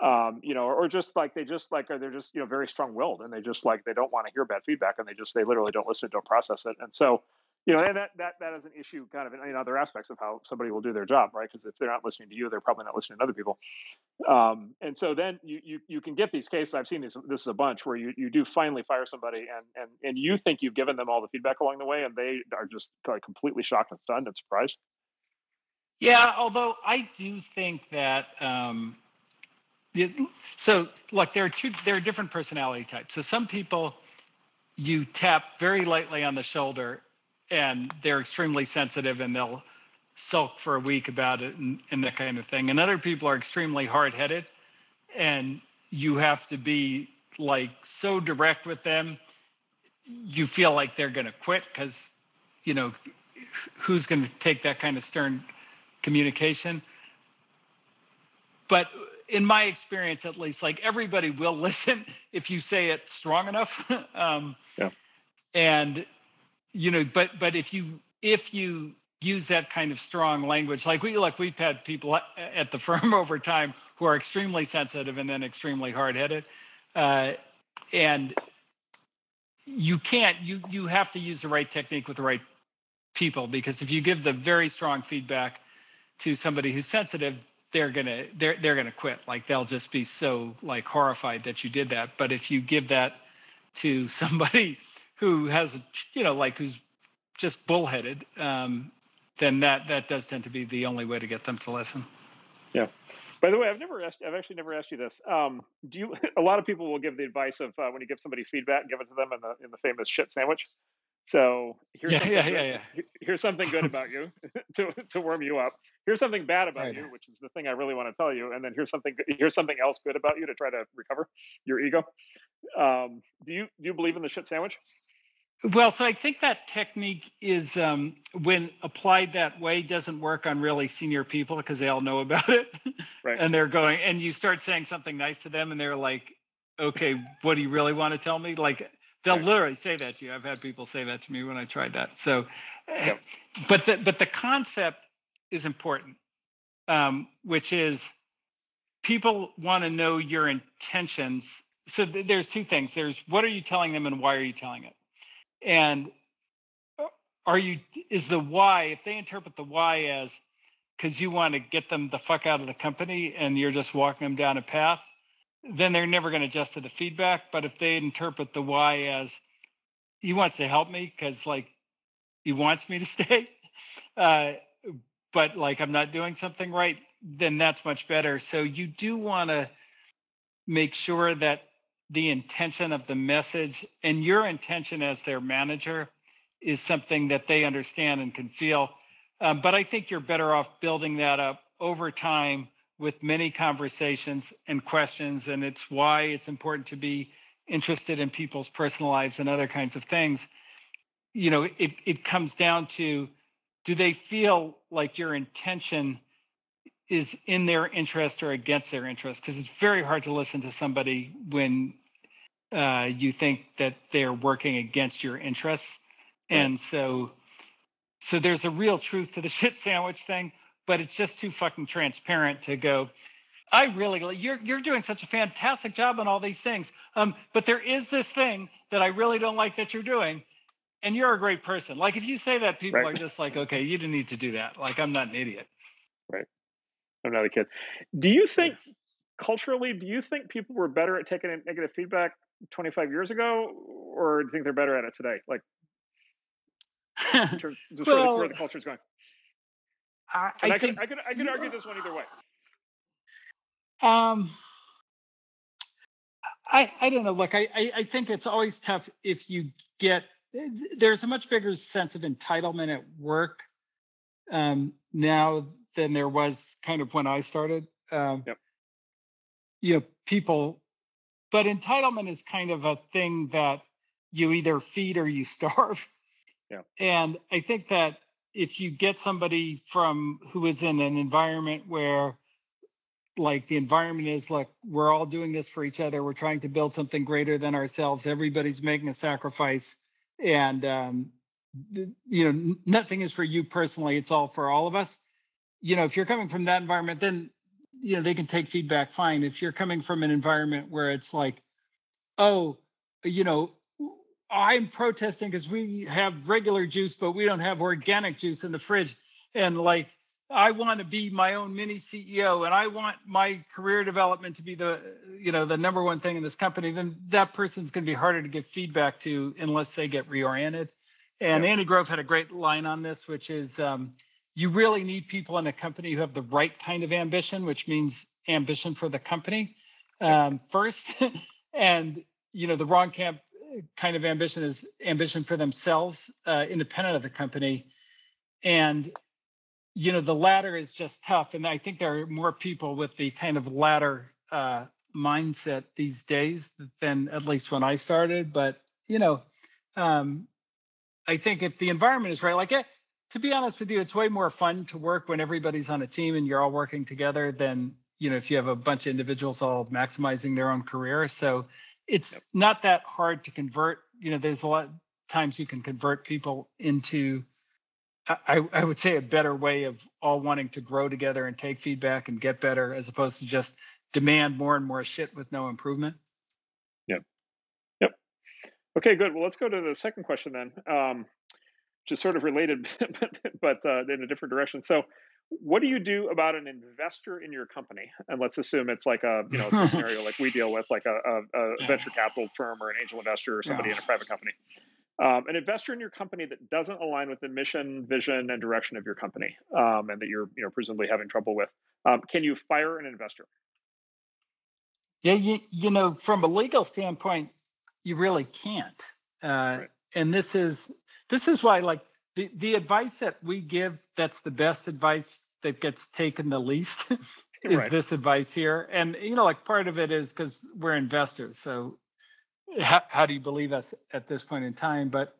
Um, you know, or just like they just like, they're just, you know, very strong willed and they just like, they don't want to hear bad feedback and they just, they literally don't listen, don't process it. And so, you know, and that that that is an issue, kind of in, in other aspects of how somebody will do their job, right? Because if they're not listening to you, they're probably not listening to other people. Um, and so then you you you can get these cases. I've seen this this is a bunch where you you do finally fire somebody, and and and you think you've given them all the feedback along the way, and they are just like completely shocked and stunned and surprised. Yeah, although I do think that. Um, so look, there are two. There are different personality types. So some people you tap very lightly on the shoulder and they're extremely sensitive and they'll sulk for a week about it and, and that kind of thing. And other people are extremely hard headed and you have to be like so direct with them. You feel like they're going to quit because, you know, who's going to take that kind of stern communication? But in my experience, at least, like everybody will listen if you say it strong enough. um, yeah. And you know but but if you if you use that kind of strong language like we like we've had people at the firm over time who are extremely sensitive and then extremely hard-headed uh, and you can't you you have to use the right technique with the right people because if you give the very strong feedback to somebody who's sensitive they're gonna they're they're gonna quit. Like they'll just be so like horrified that you did that. But if you give that to somebody who has you know like who's just bullheaded, um, then that that does tend to be the only way to get them to listen. Yeah. By the way, I've never asked. I've actually never asked you this. Um, do you? A lot of people will give the advice of uh, when you give somebody feedback, give it to them in the in the famous shit sandwich. So here's Yeah, something yeah, good, yeah, yeah. here's something good about you to to warm you up. Here's something bad about Right. you, which is the thing I really want to tell you, and then here's something here's something else good about you to try to recover your ego. Um, do you do you believe in the shit sandwich? Well, so I think that technique is um, when applied that way doesn't work on really senior people because they all know about it, Right. and they're going. And you start saying something nice to them, and they're like, "Okay, what do you really want to tell me?" Like they'll Right. literally say that to you. I've had people say that to me when I tried that. So, eh, Yep. but the but the concept is important, um, which is people want to know your intentions. So th- there's two things. There's what are you telling them, and why are you telling it? And uh, are you is the why if they interpret the why as because you want to get them the fuck out of the company and you're just walking them down a path then they're never going to adjust to the feedback. But if they interpret the why as he wants to help me because like he wants me to stay uh, but like i'm not doing something right then that's much better. So you do want to make sure that the intention of the message and your intention as their manager is something that they understand and can feel. Um, but I think you're better off building that up over time with many conversations and questions. And it's why it's important to be interested in people's personal lives and other kinds of things. You know, it, it comes down to do they feel like your intention is in their interest or against their interest? Because it's very hard to listen to somebody when uh, you think that they're working against your interests. And so, so there's a real truth to the shit sandwich thing, but it's just too fucking transparent to go. I really, you're you're doing such a fantastic job on all these things, um, but there is this thing that I really don't like that you're doing, and you're a great person. Like if you say that, people Right. are just like, okay, you didn't need to do that. Like I'm not an idiot. Right. I'm not a kid. Do you think culturally? Do you think people were better at taking negative feedback 25 years ago, or do you think they're better at it today? Like in terms, just where, the, where Well, the culture's going. I, I I, think could I could I could argue this one either way. Um, I I don't know. Look, I, I I think it's always tough if you get there's a much bigger sense of entitlement at work um, now than there was kind of when I started. Um, Yep. You know, people, but entitlement is kind of a thing that you either feed or you starve. Yeah. And I think that if you get somebody from who is in an environment where like the environment is like we're all doing this for each other we're trying to build something greater than ourselves everybody's making a sacrifice and um, you know nothing is for you personally it's all for all of us you know if you're coming from that environment then you know they can take feedback fine if you're coming from an environment where it's like oh you know i'm protesting because we have regular juice but we don't have organic juice in the fridge and like I want to be my own mini CEO and I want my career development to be the you know the number one thing in this company, then that person's going to be harder to get feedback to unless they get reoriented. And Yeah. Andy Grove had a great line on this, which is um, you really need people in a company who have the right kind of ambition, which means ambition for the company um, first, and you know the wrong camp kind of ambition is ambition for themselves, uh, independent of the company, and you know the latter is just tough. And i think there are more people with the kind of latter uh, mindset these days than at least when i started. But you know um, i think if the environment is right like eh, to be honest with you it's way more fun to work when everybody's on a team and you're all working together than you know if you have a bunch of individuals all maximizing their own career so it's Yep. not that hard to convert you know there's a lot of times you can convert people into I, I would say a better way of all wanting to grow together and take feedback and get better as opposed to just demand more and more shit with no improvement. Yep. Yep. Okay, good. Well, let's go to the second question then. Um, which is sort of related, but uh, in a different direction. So, what do you do about an investor in your company? And let's assume it's like a you know a scenario like we deal with, like a, a, a venture capital firm or an angel investor or somebody yeah. in a private company. Um, an investor in your company that doesn't align with the mission, vision, and direction of your company, um, and that you're you know presumably having trouble with. Um, can you fire an investor? Yeah, you, you know, from a legal standpoint, you really can't. Uh, right. And this is this is why, like, the the advice that we give, that's the best advice that gets taken the least, is right. this advice here. And you know, like, part of it is because we're investors. So, how, how do you believe us at this point in time? But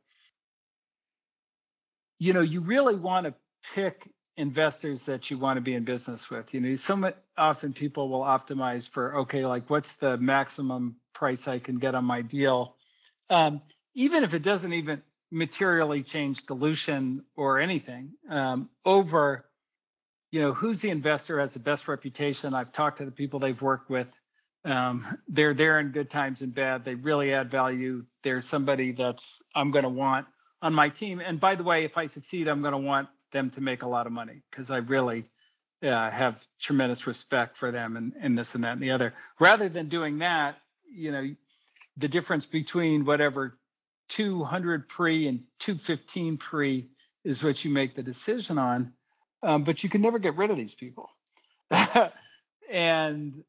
you know, you really want to pick investors that you want to be in business with. You know, so often people will optimize for okay, like what's the maximum price I can get on my deal, um, even if it doesn't even materially change dilution or anything. Um, over, you know, who's the investor has the best reputation? I've talked to the people they've worked with. Um, they're there in good times and bad. They really add value. They're somebody that's I'm going to want on my team. And by the way, if I succeed, I'm going to want them to make a lot of money because I really uh, have tremendous respect for them and, and this and that and the other. Rather than doing that, you know, the difference between whatever 200 pre and 215 pre is what you make the decision on. Um, but you can never get rid of these people. and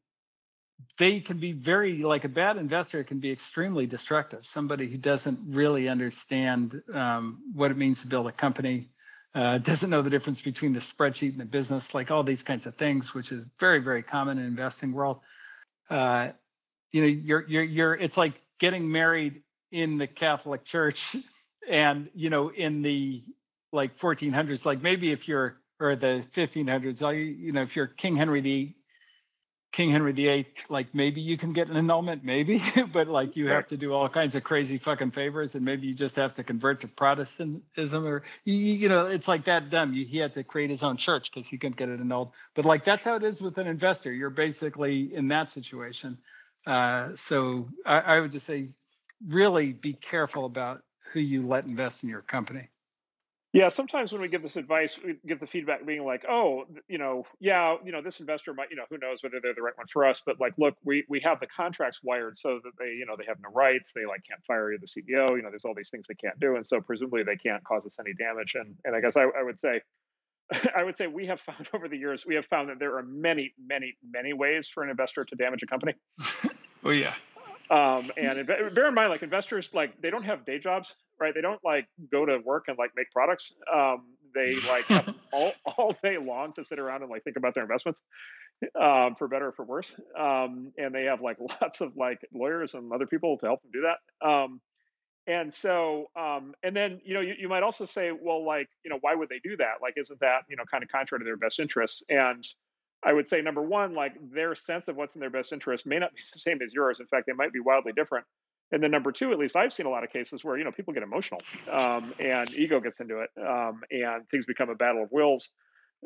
they can be very like a bad investor can be extremely destructive somebody who doesn't really understand um, what it means to build a company uh, doesn't know the difference between the spreadsheet and the business, like all these kinds of things, which is very, very common in investing world. Uh, you know, you're, you're, you're, it's like getting married in the Catholic Church and, you know, in the like 1400s, like maybe if you're, or the 1500s, you know, if you're King Henry the King Henry VIII, like maybe you can get an annulment, maybe, but like you have to do all kinds of crazy fucking favors, and maybe you just have to convert to Protestantism, or you, you know, it's like that dumb. he had to create his own church because he couldn't get it annulled. But like that's how it is with an investor. You're basically in that situation. Uh, so I, I would just say, really be careful about who you let invest in your company. Yeah, sometimes when we give this advice, we get the feedback being like, "Oh, you know, yeah, you know, this investor might, you know, who knows whether they're the right one for us, but like, look, we we have the contracts wired so that they, you know, they have no rights, they like can't fire you, the CEO, you know, there's all these things they can't do, and so presumably they can't cause us any damage." And and I guess I, I would say, I would say we have found over the years, we have found that there are many, many, many ways for an investor to damage a company. oh yeah. Um, and bear in mind, like investors, like they don't have day jobs, right? They don't like go to work and like make products. Um, they like have all, all day long to sit around and like think about their investments, um, for better or for worse. Um, and they have like lots of like lawyers and other people to help them do that. Um, and so, um, and then you know, you, you might also say, well, like you know, why would they do that? Like, isn't that you know kind of contrary to their best interests? And I would say number one, like their sense of what's in their best interest may not be the same as yours. In fact, they might be wildly different. And then number two, at least I've seen a lot of cases where you know people get emotional um, and ego gets into it, um, and things become a battle of wills.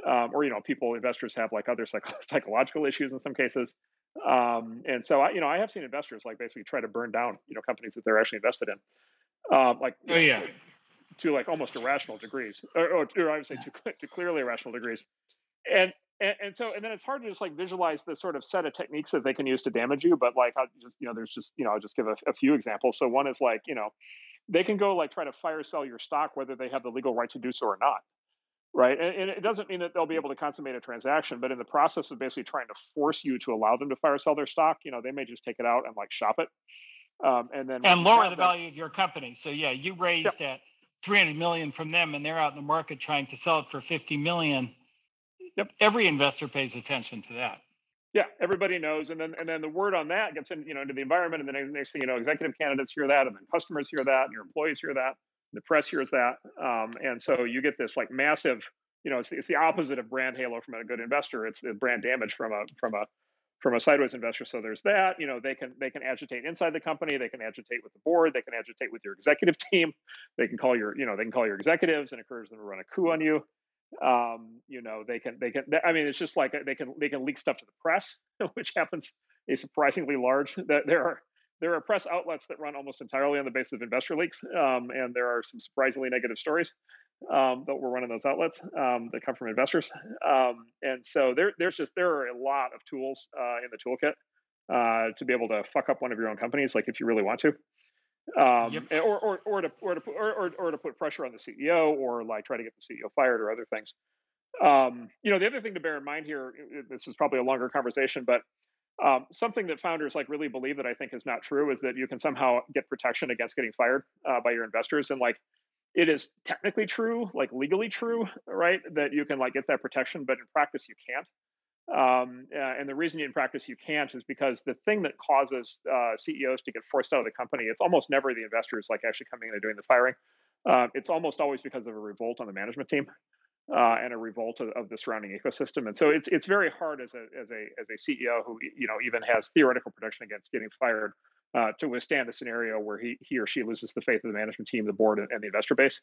Um, or you know, people investors have like other psych- psychological issues in some cases. Um, and so I, you know, I have seen investors like basically try to burn down you know companies that they're actually invested in, um, like oh yeah, to like almost irrational degrees, or, or, or I would say to, to clearly irrational degrees. And and, and, so and then it's hard to just like visualize the sort of set of techniques that they can use to damage you but like i just you know there's just you know i'll just give a, a, few examples. So one is like you know they can go like try to fire sell your stock whether they have the legal right to do so or not right? And, and it doesn't mean that they'll be able to consummate a transaction but in the process of basically trying to force you to allow them to fire sell their stock you know they may just take it out and like shop it. Um, and then and lower the them, value of your company. So yeah you raised yep. at 300 million from them and they're out in the market trying to sell it for 50 million Yep. Every investor pays attention to that. Yeah, everybody knows, and then and then the word on that gets in, you know, into the environment, and then next thing you know, executive candidates hear that, and then customers hear that, and your employees hear that, the press hears that, um, and so you get this like massive, you know, it's, it's the opposite of brand halo from a good investor. It's the brand damage from a from a from a sideways investor. So there's that. You know, they can they can agitate inside the company. They can agitate with the board. They can agitate with your executive team. They can call your you know they can call your executives and encourage them to run a coup on you um, you know they can they can i mean it's just like they can they can leak stuff to the press which happens a surprisingly large that there are there are press outlets that run almost entirely on the basis of investor leaks, um, and there are some surprisingly negative stories um, that were running those outlets um, that come from investors. Um, and so there, there's just there are a lot of tools uh, in the toolkit uh, to be able to fuck up one of your own companies, like if you really want to. Um, yep. or, or, or to or to or, or, or to put pressure on the CEO, or like try to get the CEO fired, or other things. Um, you know, the other thing to bear in mind here, this is probably a longer conversation, but um, something that founders like really believe that I think is not true is that you can somehow get protection against getting fired uh, by your investors, and like it is technically true, like legally true, right? That you can like get that protection, but in practice you can't. Um, uh, and the reason in practice you can't is because the thing that causes uh, CEOs to get forced out of the company, it's almost never the investors like actually coming in and doing the firing. Uh, it's almost always because of a revolt on the management team uh, and a revolt of, of, the surrounding ecosystem. And so it's it's very hard as a as a as a CEO who you know even has theoretical protection against getting fired uh, to withstand a scenario where he he or she loses the faith of the management team, the board, and, and the investor base.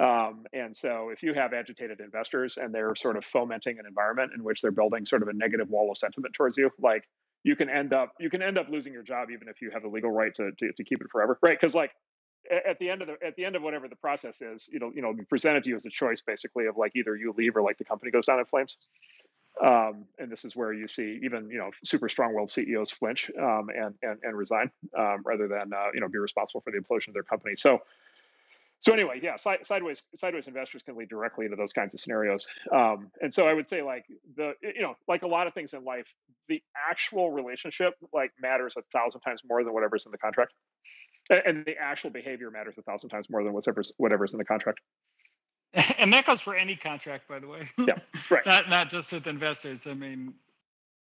Um, and so if you have agitated investors and they're sort of fomenting an environment in which they're building sort of a negative wall of sentiment towards you, like you can end up you can end up losing your job even if you have the legal right to to, to keep it forever, right? Because like at the end of the at the end of whatever the process is, you know, you know, presented to you as a choice basically of like either you leave or like the company goes down in flames. Um, and this is where you see even you know super strong-willed CEOs flinch um, and, and and resign um, rather than uh, you know be responsible for the implosion of their company. So so anyway, yeah, si- sideways sideways investors can lead directly into those kinds of scenarios. Um, and so I would say like the you know like a lot of things in life, the actual relationship like matters a thousand times more than whatever's in the contract and the actual behavior matters a thousand times more than whatever's whatever's in the contract. And that goes for any contract, by the way. Yeah, right. not not just with investors. I mean,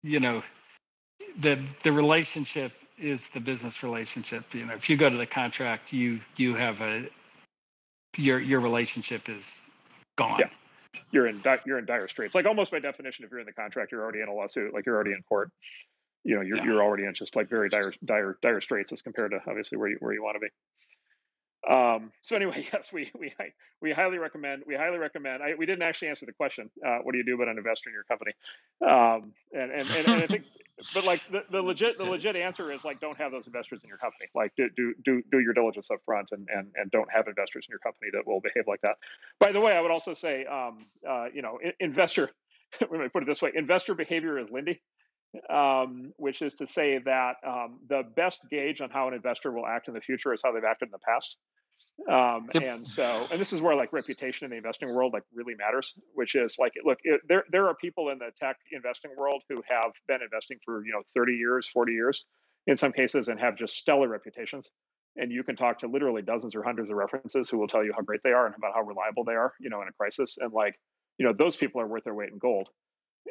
you know, the the relationship is the business relationship. You know, if you go to the contract, you you have a your your relationship is gone. Yeah. You're in you're in dire straits. Like almost by definition, if you're in the contract, you're already in a lawsuit. Like you're already in court you know you're, yeah. you're already in just like very dire dire dire straits as compared to obviously where you where you want to be um, so anyway yes we we we highly recommend we highly recommend I, we didn't actually answer the question uh, what do you do about an investor in your company? Um, and, and, and, and i think but like the, the legit the legit answer is like don't have those investors in your company. Like do do do, do your diligence up front and, and and don't have investors in your company that will behave like that. By the way i would also say um, uh, you know investor let me put it this way investor behavior is lindy um, which is to say that um, the best gauge on how an investor will act in the future is how they've acted in the past. Um, yep. And so, and this is where like reputation in the investing world like really matters, which is like, look, it, there there are people in the tech investing world who have been investing for you know 30 years, 40 years, in some cases, and have just stellar reputations. And you can talk to literally dozens or hundreds of references who will tell you how great they are and about how reliable they are, you know, in a crisis. And like, you know, those people are worth their weight in gold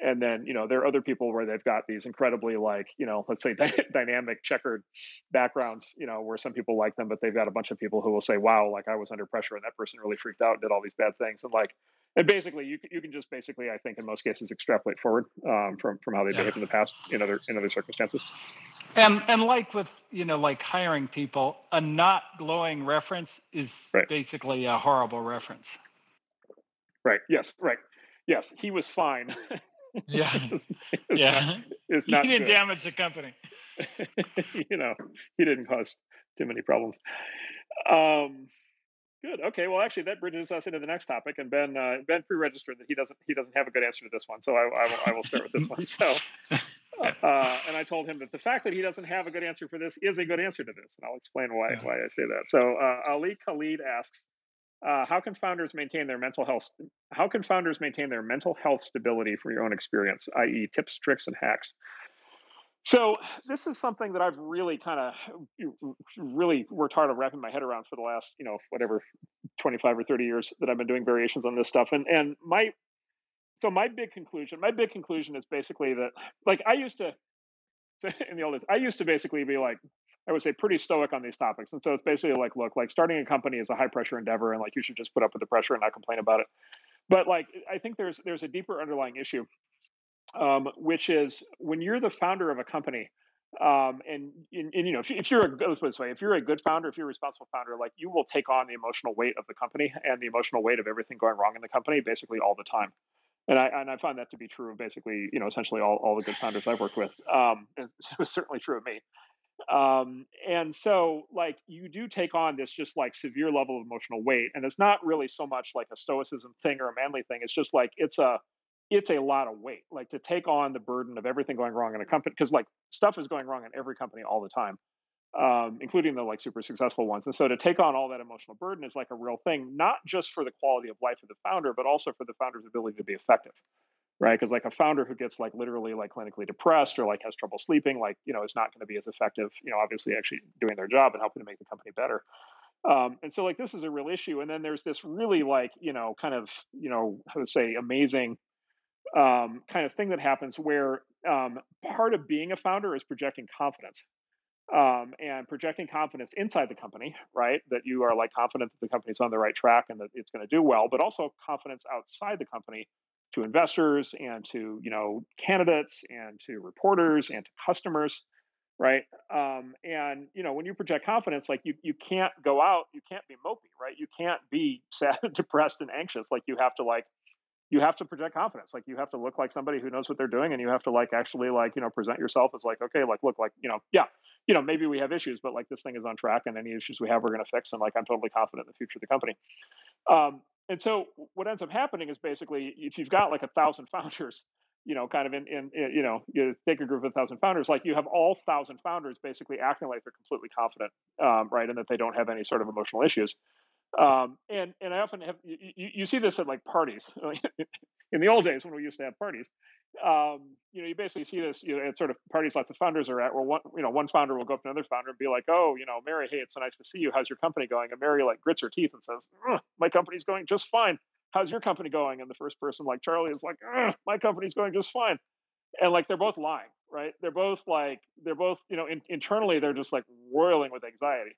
and then you know there are other people where they've got these incredibly like you know let's say dynamic checkered backgrounds you know where some people like them but they've got a bunch of people who will say wow like i was under pressure and that person really freaked out and did all these bad things. And like and basically you, you can just basically i think in most cases extrapolate forward um, from from how they behaved in the past in other in other circumstances. And and like with you know like hiring people a not glowing reference is right. basically a horrible reference. Right. Yes. Right. Yes. He was fine Yeah. it's, yeah. Not, it's not he didn't good. damage the company. you know, he didn't cause too many problems. Um, good. Okay. Well, actually, that bridges us into the next topic. And Ben, uh, Ben pre-registered that he doesn't he doesn't have a good answer to this one, so I, I, will, I will start with this one. So, uh, and I told him that the fact that he doesn't have a good answer for this is a good answer to this, and I'll explain why yeah. why I say that. So, uh, Ali Khalid asks, uh, how can founders maintain their mental health how can founders maintain their mental health stability from your own experience i.e tips tricks and hacks? So this is something that i've really kind of really worked hard on wrapping my head around for the last you know whatever 25 or 30 years that i've been doing variations on this stuff. And and my so my big conclusion my big conclusion is basically that like i used to in the old days i used to basically be like I would say pretty stoic on these topics. And so it's basically like, look, like starting a company is a high pressure endeavor and like you should just put up with the pressure and not complain about it. But like I think there's there's a deeper underlying issue, um, which is when you're the founder of a company, um, and, and, and, you know if, if you're a put this way, if you're a good founder, if you're a responsible founder, like you will take on the emotional weight of the company and the emotional weight of everything going wrong in the company basically all the time. And I and I find that to be true of basically you know essentially all, all the good founders I've worked with. Um, it was certainly true of me. Um, and so, like, you do take on this just like severe level of emotional weight, and it's not really so much like a stoicism thing or a manly thing. It's just like it's a it's a lot of weight, like to take on the burden of everything going wrong in a company because like stuff is going wrong in every company all the time, um, including the like super successful ones. And so to take on all that emotional burden is like a real thing, not just for the quality of life of the founder, but also for the founder's ability to be effective right because like a founder who gets like literally like clinically depressed or like has trouble sleeping like you know is not going to be as effective you know obviously actually doing their job and helping to make the company better um, and so like this is a real issue and then there's this really like you know kind of you know how to say amazing um, kind of thing that happens where um, part of being a founder is projecting confidence um, and projecting confidence inside the company, right? That you are like confident that the company's on the right track and that it's going to do well, but also confidence outside the company to investors and to you know candidates and to reporters and to customers right? Um, and you know when you project confidence like you you can't go out you can't be mopey right? You can't be sad depressed and anxious. Like you have to like you have to project confidence. Like you have to look like somebody who knows what they're doing and you have to like actually like you know present yourself as like okay like look like you know yeah you know maybe we have issues but like this thing is on track and any issues we have we're going to fix and like i'm totally confident in the future of the company. Um, and so what ends up happening is basically if you've got like a thousand founders you know kind of in, in, in, you know you take a group of a thousand founders like you have all thousand founders basically acting like they're completely confident um, right and that they don't have any sort of emotional issues um, and and i often have you, you see this at like parties in the old days when we used to have parties um, you know, you basically see this you know, at sort of parties lots of founders are at, where one, you know, one founder will go up to another founder and be like, "Oh, you know, Mary, hey, it's so nice to see you. How's your company going?" And Mary like grits her teeth and says, "My company's going just fine. How's your company going?" And the first person, like Charlie, is like, "My company's going just fine." And like they're both lying, right? They're both like they're both, you know, in, internally they're just like roiling with anxiety,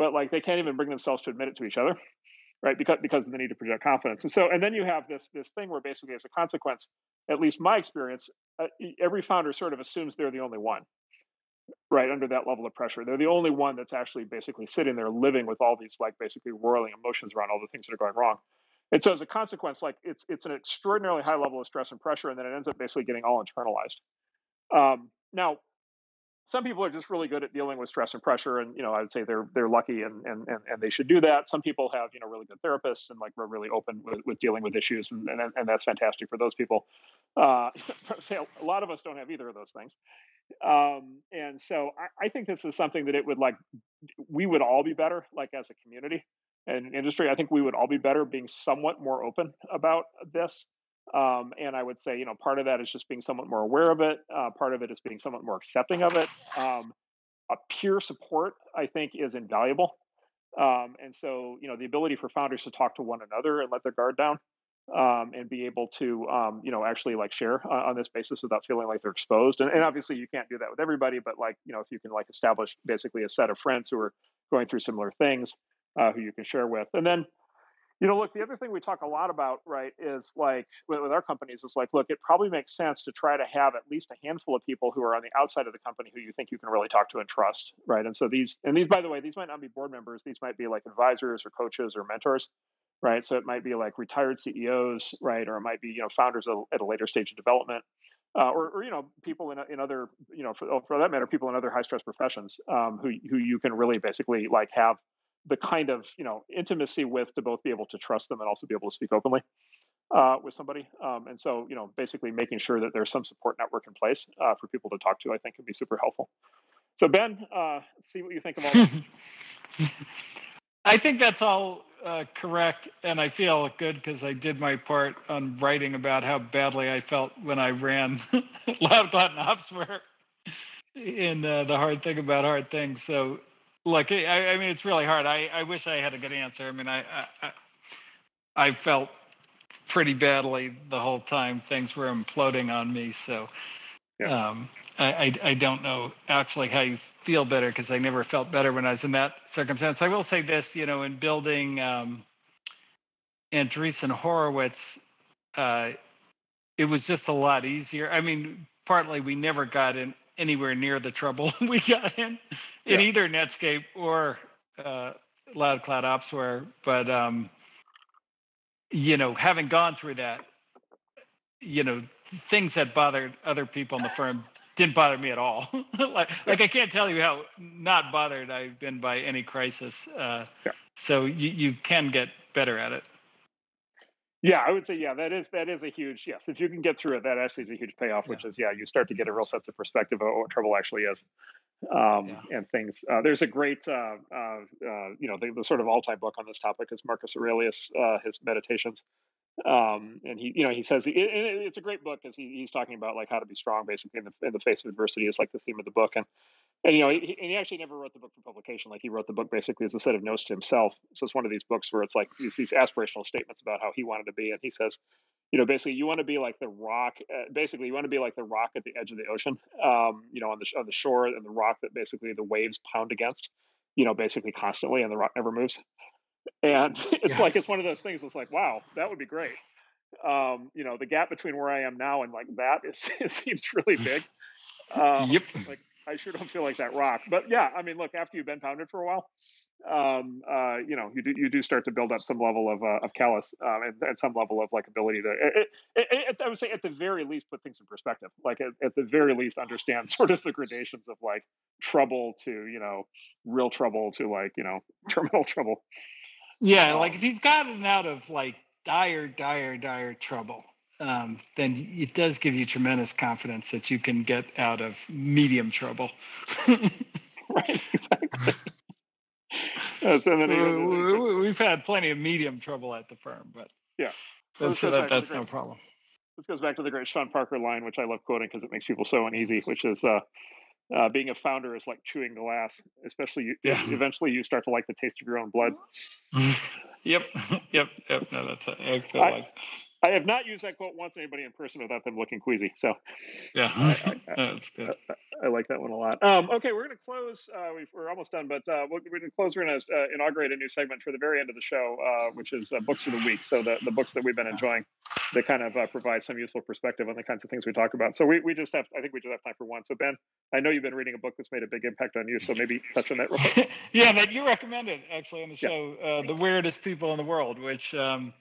but like they can't even bring themselves to admit it to each other right because because of the need to project confidence and so and then you have this this thing where basically as a consequence at least my experience, uh, every founder sort of assumes they're the only one, right? Under that level of pressure, they're the only one that's actually basically sitting there living with all these like basically roiling emotions around all the things that are going wrong. And so as a consequence, like it's it's an extraordinarily high level of stress and pressure, and then it ends up basically getting all internalized. Um, now, some people are just really good at dealing with stress and pressure and you know i would say they're they're lucky and and and, and they should do that. Some people have you know really good therapists and like we're really open with, with dealing with issues and, and and that's fantastic for those people. Uh a lot of us don't have either of those things. Um and so I, I think this is something that it would like we would all be better like as a community and industry. I think we would all be better being somewhat more open about this um, and I would say, you know, part of that is just being somewhat more aware of it. Uh, part of it is being somewhat more accepting of it. Um, a peer support, I think, is invaluable. Um, and so, you know, the ability for founders to talk to one another and let their guard down um, and be able to, um, you know, actually like share on, on, this basis without feeling like they're exposed. And, and obviously, you can't do that with everybody, but like, you know, if you can like establish basically a set of friends who are going through similar things uh, who you can share with. And then, you know, look, the other thing we talk a lot about, right, is like with, with, our companies is like, look, it probably makes sense to try to have at least a handful of people who are on the outside of the company who you think you can really talk to and trust, right? And so these, and these, by the way, these might not be board members. These might be like advisors or coaches or mentors, right? So it might be like retired CEOs, right? Or it might be, you know, founders at a later stage of development. Uh, or, or, you know people in, in other you know for, for that matter people in other high stress professions um, who who you can really basically like have the kind of you know intimacy with to both be able to trust them and also be able to speak openly uh, with somebody. Um, and so you know basically making sure that there's some support network in place uh, for people to talk to, I think, can be super helpful. So Ben, uh, see what you think of all that. I think that's all uh, correct, and I feel good because I did my part on writing about how badly I felt when I ran Loudcloud and Opsware in uh, the hard thing about hard things. So Look, I, I mean, it's really hard. I, I wish I had a good answer. I mean, I, I, I felt pretty badly the whole time things were imploding on me. So yeah. um, I, I, I, don't know actually how you feel better because I never felt better when I was in that circumstance. I will say this, you know, in building um, Andreessen Horowitz, uh, it was just a lot easier. I mean, partly we never got in anywhere near the trouble we got in in yeah. either Netscape or uh, Loudcloud Opsware. But um, you know, having gone through that, you know, things that bothered other people in the firm didn't bother me at all. like, like I can't tell you how not bothered I've been by any crisis. Uh, yeah. So you, you can get better at it. Yeah, I would say yeah, that is that is a huge yes. If you can get through it, that actually is a huge payoff. Which is yeah, you start to get a real sense of perspective of what trouble actually is, um, yeah. and things. Uh, there's a great uh, uh, uh you know the, the, sort of all-time book on this topic is Marcus Aurelius, uh, his Meditations, um, and he you know he says it, it's a great book because he, he's talking about like how to be strong basically in the in the face of adversity is like the theme of the book and and you know, he, and he actually never wrote the book for publication. Like he wrote the book basically as a set of notes to himself. So it's one of these books where it's like these, these aspirational statements about how he wanted to be, and he says, you know, basically you want to be like the rock. Uh, basically, you want to be like the rock at the edge of the ocean. Um, you know, on the on the shore, and the rock that basically the waves pound against. You know, basically constantly, and the rock never moves. And it's yeah. like it's one of those things. It's like, wow, that would be great. Um, you know, the gap between where I am now and like that is it seems really big. Um, yep. Like I sure don't feel like that rock. But yeah, I mean, look, after you've been pounded for a while, um, uh, you know, you do you do start to build up some level of uh, of callous um, and, and, some level of like ability to. It, it, it, I would say at the very least put things in perspective. Like at, at, the very least understand sort of the gradations of like trouble to you know real trouble to like you know terminal trouble. Yeah, um, like if you've gotten out of like dire, dire, dire trouble, um, then it does give you tremendous confidence that you can get out of medium trouble. right, exactly. so we, have had plenty of medium trouble at the firm, but yeah, that's, that, that's no problem. This goes back to the great Sean Parker line, which I love quoting because it makes people so uneasy, which is uh, uh, being a founder is like chewing glass, especially you, yeah. eventually you start to like the taste of your own blood. yep, yep, yep. No, that's I feel I, like I have not used that quote once anybody in person without them looking queasy. So yeah, I, I, that's good. I, like that one a lot. Um, okay, we're going to close. Uh, we are almost done, but uh, we're going to close. We're going to uh, inaugurate a new segment for the very end of the show, uh, which is uh, books of the week. So the, the books that we've been enjoying that kind of uh, provide some useful perspective on the kinds of things we talk about. So we, we just have, I think we just have time for one. So Ben, I know you've been reading a book that's made a big impact on you. So maybe touch on that real quick. yeah, that you recommended actually on the show, yeah. The Weirdest People in the World, which um,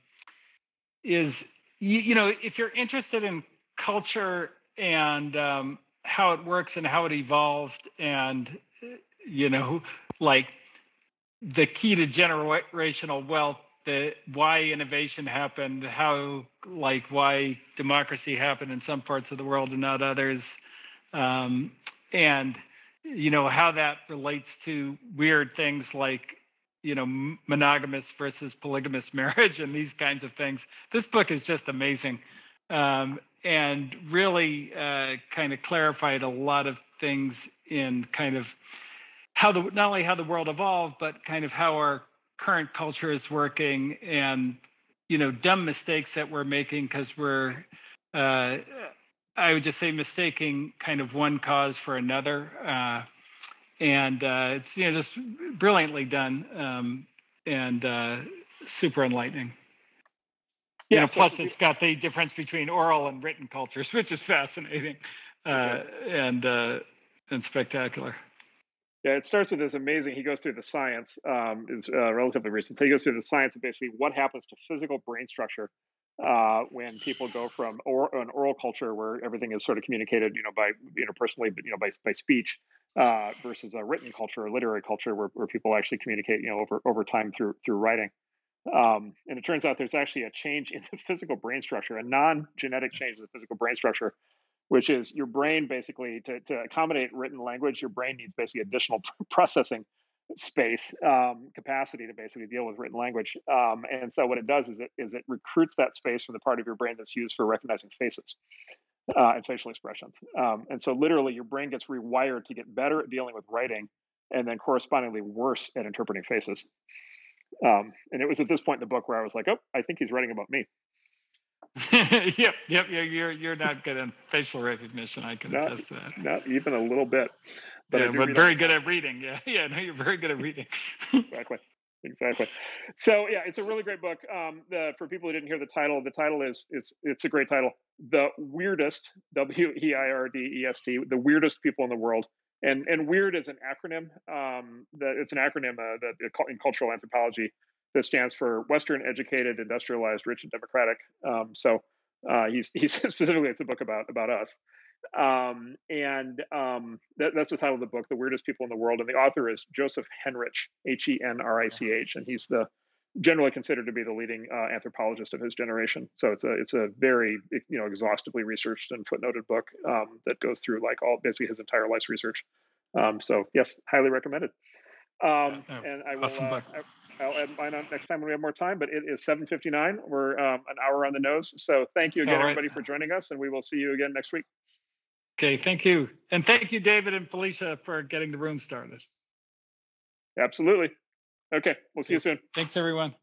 is you, you know, if you're interested in culture and um, how it works and how it evolved, and you know, like the key to generational wealth, the why innovation happened, how like why democracy happened in some parts of the world and not others, um, and you know how that relates to weird things like you know monogamous versus polygamous marriage and these kinds of things. This book is just amazing um, and really uh, kind of clarified a lot of things in kind of how the not only how the world evolved but kind of how our current culture is working and you know dumb mistakes that we're making because we're uh, i would just say mistaking kind of one cause for another uh, and uh, it's you know just brilliantly done um, and uh, super enlightening. Yeah. You know, plus, it's got the difference between oral and written cultures, which is fascinating uh, and uh, and spectacular. Yeah, it starts with this amazing. He goes through the science. Um, it's uh, relatively recent. So he goes through the science of basically what happens to physical brain structure uh, when people go from or, an oral culture where everything is sort of communicated, you know, by you know personally, but you know, by by speech, uh, versus a written culture or literary culture where, where people actually communicate, you know, over over time through through writing. Um, and it turns out there's actually a change in the physical brain structure, a non-genetic change in the physical brain structure, which is your brain basically to, to accommodate written language, your brain needs basically additional processing space um, capacity to basically deal with written language. Um, and so what it does is it is it recruits that space from the part of your brain that's used for recognizing faces uh, and facial expressions. Um, and so literally your brain gets rewired to get better at dealing with writing and then correspondingly worse at interpreting faces. Um, and it was at this point in the book where I was like, oh, I think he's writing about me. yep, yep. You're you're not good at facial recognition. I can not, attest to that. Not even a little bit. But, yeah, but very good at reading. Yeah, yeah. No, you're very good at reading. exactly exactly. So yeah, it's a really great book. Um, the, for people who didn't hear the title, the title is is it's a great title. The weirdest W E I R D E S T, the weirdest people in the world. And and weird is an acronym. Um, it's an acronym uh, that in cultural anthropology that stands for Western educated, industrialized, rich, and democratic. Um, so uh, he's he's specifically it's a book about about us. Um, and um, that, that's the title of the book, The Weirdest People in the World. And the author is Joseph Henrich, H E N R I C H. And he's the generally considered to be the leading uh, anthropologist of his generation. So it's a it's a very you know exhaustively researched and footnoted book um, that goes through like all basically his entire life's research. Um, so yes, highly recommended. Um, and I will awesome uh, I, will add mine on next time when we have more time. But it is 7:59. We're um, an hour on the nose. So thank you again, right. everybody, for joining us, and we will see you again next week. Okay, thank you, and thank you, David and Felicia, for getting the room started. Absolutely. Okay, we'll see you soon. Thanks, everyone.